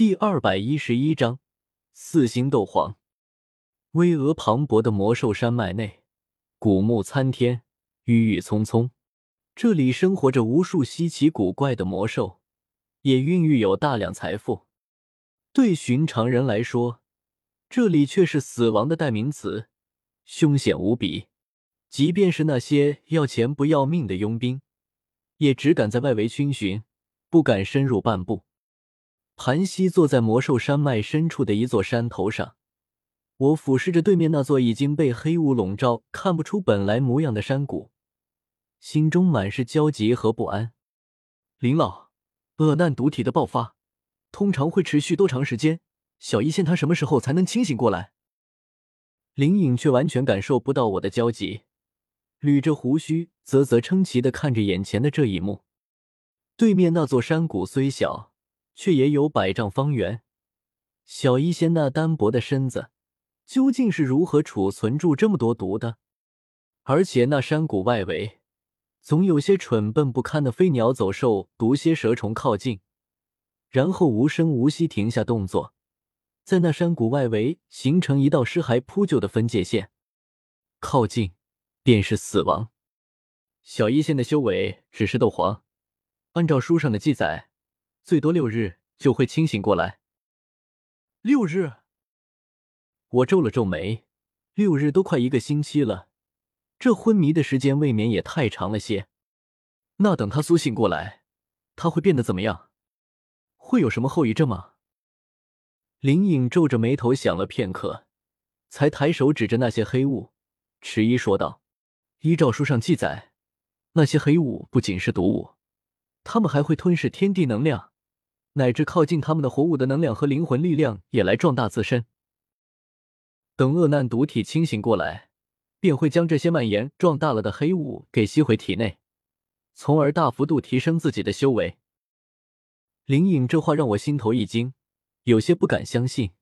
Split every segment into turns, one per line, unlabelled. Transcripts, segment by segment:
第二百一十一章四星斗皇。巍峨磅礴的魔兽山脉内，古木参天，郁郁葱葱。这里生活着无数稀奇古怪的魔兽，也孕育有大量财富。对寻常人来说，这里却是死亡的代名词，凶险无比。即便是那些要钱不要命的佣兵，也只敢在外围逡巡，不敢深入半步。盘膝坐在魔兽山脉深处的一座山头上，我俯视着对面那座已经被黑雾笼罩、看不出本来模样的山谷，心中满是焦急和不安。林老，恶难毒体的爆发通常会持续多长时间？小医仙他什么时候才能清醒过来？林颖却完全感受不到我的焦急，捋着胡须，啧啧称奇的看着眼前的这一幕。对面那座山谷虽小，却也有百丈方圆，小医仙那单薄的身子究竟是如何储存住这么多毒的？而且那山谷外围总有些蠢笨不堪的飞鸟走兽、毒蝎蛇虫靠近，然后无声无息停下动作，在那山谷外围形成一道尸骸铺就的分界线，靠近便是死亡。小医仙的修为只是斗皇，按照书上的记载。最多六日就会清醒过来。六日，我皱了皱眉，六日都快一个星期了，这昏迷的时间未免也太长了些。那等他苏醒过来，他会变得怎么样？会有什么后遗症吗？林颖皱着眉头想了片刻，才抬手指着那些黑雾，迟疑说道：“依照书上记载，那些黑雾不仅是毒物，他们还会吞噬天地能量。”乃至靠近他们的活物的能量和灵魂力量也来壮大自身。等恶难毒体清醒过来，便会将这些蔓延壮大了的黑雾给吸回体内，从而大幅度提升自己的修为。灵隐这话让我心头一惊，有些不敢相信，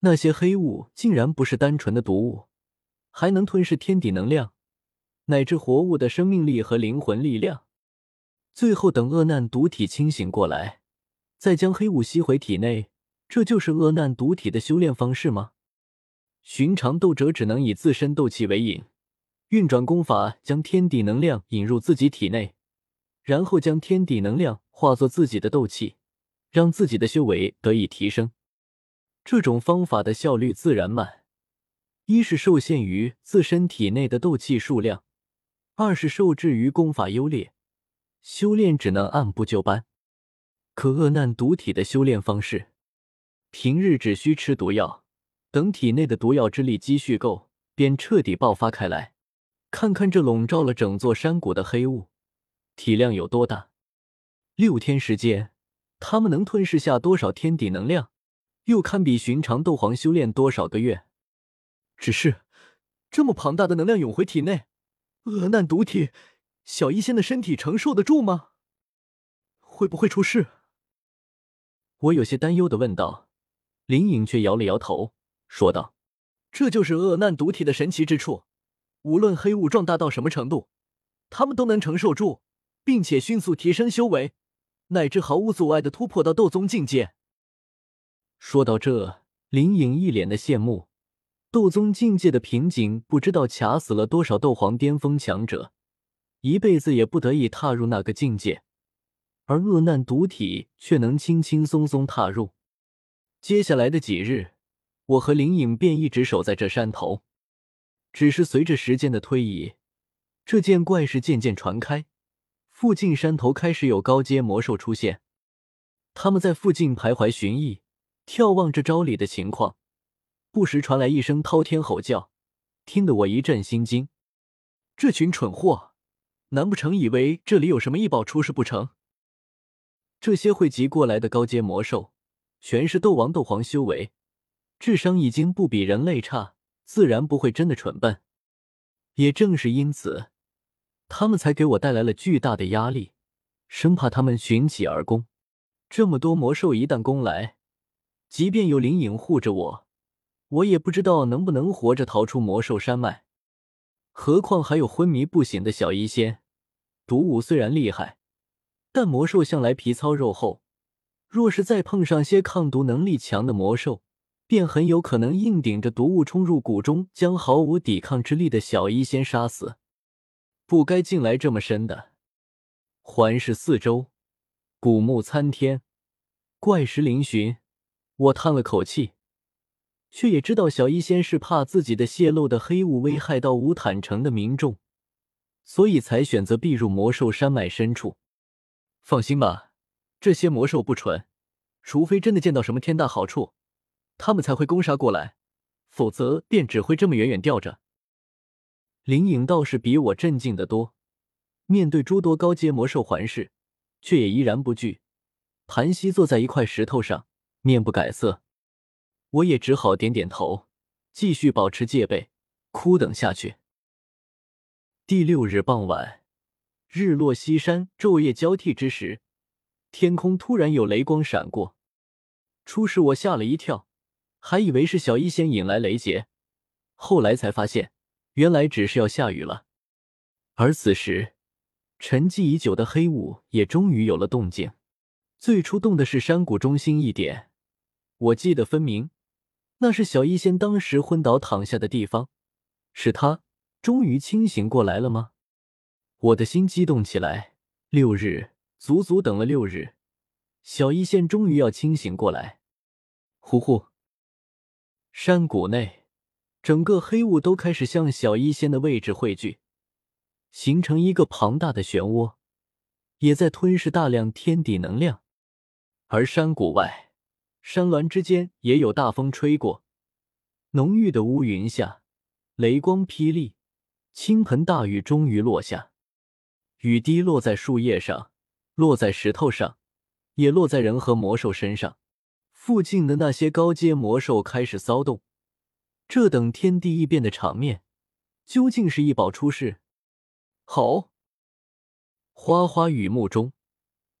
那些黑雾竟然不是单纯的毒物，还能吞噬天地能量，乃至活物的生命力和灵魂力量。最后等恶难毒体清醒过来。再将黑雾吸回体内，这就是恶难毒体的修炼方式吗？寻常斗者只能以自身斗气为引，运转功法将天地能量引入自己体内，然后将天地能量化作自己的斗气，让自己的修为得以提升。这种方法的效率自然慢，一是受限于自身体内的斗气数量，二是受制于功法优劣，修炼只能按部就班。可恶难毒体的修炼方式，平日只需吃毒药，等体内的毒药之力积蓄够，便彻底爆发开来。看看这笼罩了整座山谷的黑雾，体量有多大？六天时间，他们能吞噬下多少天地能量？又堪比寻常斗皇修炼多少个月？只是这么庞大的能量涌回体内，恶难毒体小医仙的身体承受得住吗？会不会出事？我有些担忧的问道，林颖却摇了摇头，说道：“这就是恶难毒体的神奇之处，无论黑雾壮大到什么程度，他们都能承受住，并且迅速提升修为，乃至毫无阻碍的突破到斗宗境界。”说到这，林颖一脸的羡慕，斗宗境界的瓶颈不知道卡死了多少斗皇巅峰强者，一辈子也不得已踏入那个境界。而恶难毒体却能轻轻松松踏入。接下来的几日，我和灵影便一直守在这山头。只是随着时间的推移，这件怪事渐渐传开，附近山头开始有高阶魔兽出现。他们在附近徘徊寻觅，眺望着招里的情况，不时传来一声滔天吼叫，听得我一阵心惊。这群蠢货，难不成以为这里有什么异宝出世不成？这些汇集过来的高阶魔兽，全是斗王、斗皇修为，智商已经不比人类差，自然不会真的蠢笨。也正是因此，他们才给我带来了巨大的压力，生怕他们寻起而攻。这么多魔兽一旦攻来，即便有灵影护着我，我也不知道能不能活着逃出魔兽山脉。何况还有昏迷不醒的小医仙，毒物虽然厉害。但魔兽向来皮糙肉厚，若是再碰上些抗毒能力强的魔兽，便很有可能硬顶着毒物冲入谷中，将毫无抵抗之力的小医仙杀死。不该进来这么深的。环视四周，古木参天，怪石嶙峋。我叹了口气，却也知道小医仙是怕自己的泄露的黑雾危害到无坦城的民众，所以才选择避入魔兽山脉深处。放心吧，这些魔兽不纯，除非真的见到什么天大好处。他们才会攻杀过来，否则便只会这么远远吊着。林颖倒是比我镇静的多，面对诸多高阶魔兽环视，却也依然不惧，盘膝坐在一块石头上，面不改色。我也只好点点头，继续保持戒备，枯等下去。第六日傍晚，日落西山，昼夜交替之时，天空突然有雷光闪过，初时我吓了一跳。还以为是小医仙引来雷劫，后来才发现，原来只是要下雨了。而此时，沉寂已久的黑雾也终于有了动静。最初动的是山谷中心一点，我记得分明，那是小医仙当时昏倒躺下的地方。是他终于清醒过来了吗？我的心激动起来。六日，足足等了六日，小医仙终于要清醒过来。呼呼。山谷内，整个黑雾都开始向小医仙的位置汇聚，形成一个庞大的漩涡，也在吞噬大量天地能量。而山谷外，山峦之间也有大风吹过，浓郁的乌云下，雷光霹雳，倾盆大雨终于落下。雨滴落在树叶上，落在石头上，也落在人和魔兽身上。附近的那些高阶魔兽开始骚动，这等天地异变的场面，究竟是异宝出世？吼！花花雨幕中，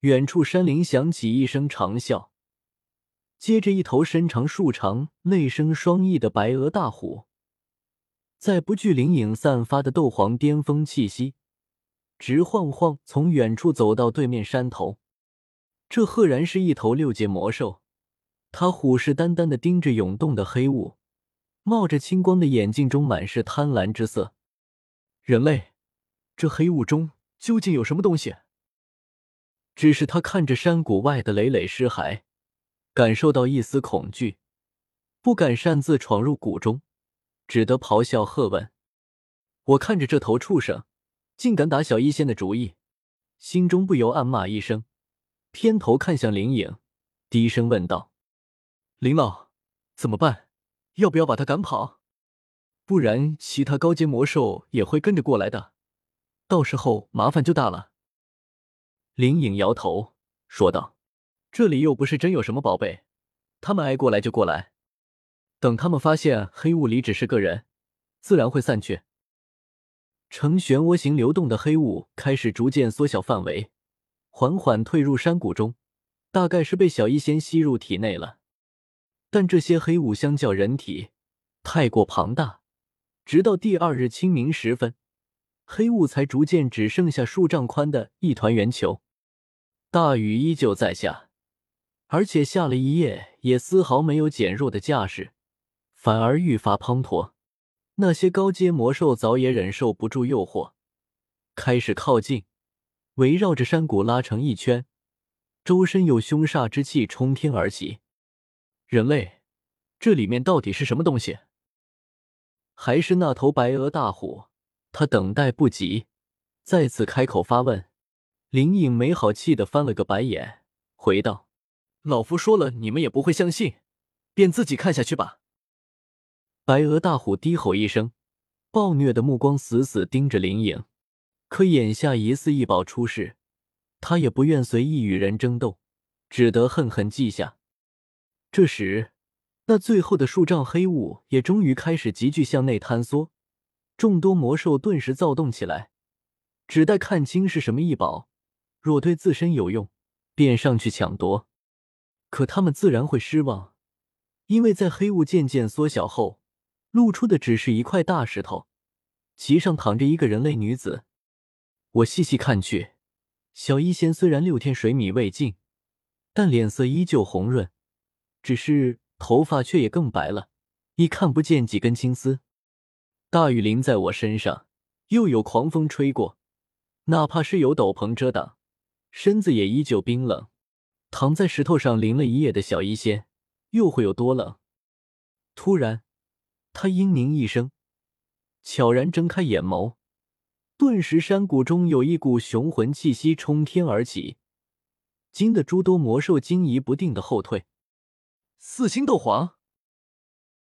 远处山林响起一声长啸，接着一头身长数长、内生双翼的白额大虎，在不惧灵影散发的斗皇巅峰气息，直晃晃从远处走到对面山头。这赫然是一头六阶魔兽。他虎视眈眈的盯着涌动的黑雾，冒着青光的眼睛中满是贪婪之色。人类，这黑雾中究竟有什么东西？只是他看着山谷外的累累尸骸，感受到一丝恐惧，不敢擅自闯入谷中，只得咆哮喝问。我看着这头畜生，竟敢打小医仙的主意，心中不由暗骂一声，偏头看向林影，低声问道。林老，怎么办？要不要把他赶跑？不然其他高阶魔兽也会跟着过来的，到时候麻烦就大了。林颖摇头说道：“这里又不是真有什么宝贝，他们爱过来就过来。等他们发现黑雾里只是个人，自然会散去。”呈漩涡形流动的黑雾开始逐渐缩小范围，缓缓退入山谷中，大概是被小医仙吸入体内了。但这些黑雾相较人体太过庞大，直到第二日清明时分，黑雾才逐渐只剩下数丈宽的一团圆球。大雨依旧在下，而且下了一夜也丝毫没有减弱的架势，反而愈发滂沱。那些高阶魔兽早也忍受不住诱惑，开始靠近，围绕着山谷拉成一圈，周身有凶煞之气冲天而起。人类，这里面到底是什么东西？还是那头白额大虎？他等待不及，再次开口发问。林颖没好气的翻了个白眼，回道：“老夫说了，你们也不会相信，便自己看下去吧。”白额大虎低吼一声，暴虐的目光死死盯着林颖。可眼下疑似异宝出世，他也不愿随意与人争斗，只得恨恨记下。这时，那最后的数丈黑雾也终于开始急剧向内坍缩，众多魔兽顿时躁动起来，只待看清是什么异宝，若对自身有用，便上去抢夺。可他们自然会失望，因为在黑雾渐渐缩小后，露出的只是一块大石头，其上躺着一个人类女子。我细细看去，小医仙虽然六天水米未进。但脸色依旧红润，只是头发却也更白了，已看不见几根青丝。大雨淋在我身上，又有狂风吹过，哪怕是有斗篷遮挡，身子也依旧冰冷。躺在石头上淋了一夜的小医仙，又会有多冷？突然，他嘤咛一声，悄然睁开眼眸，顿时山谷中有一股雄浑气息冲天而起，惊得诸多魔兽惊疑不定的后退。四星斗皇。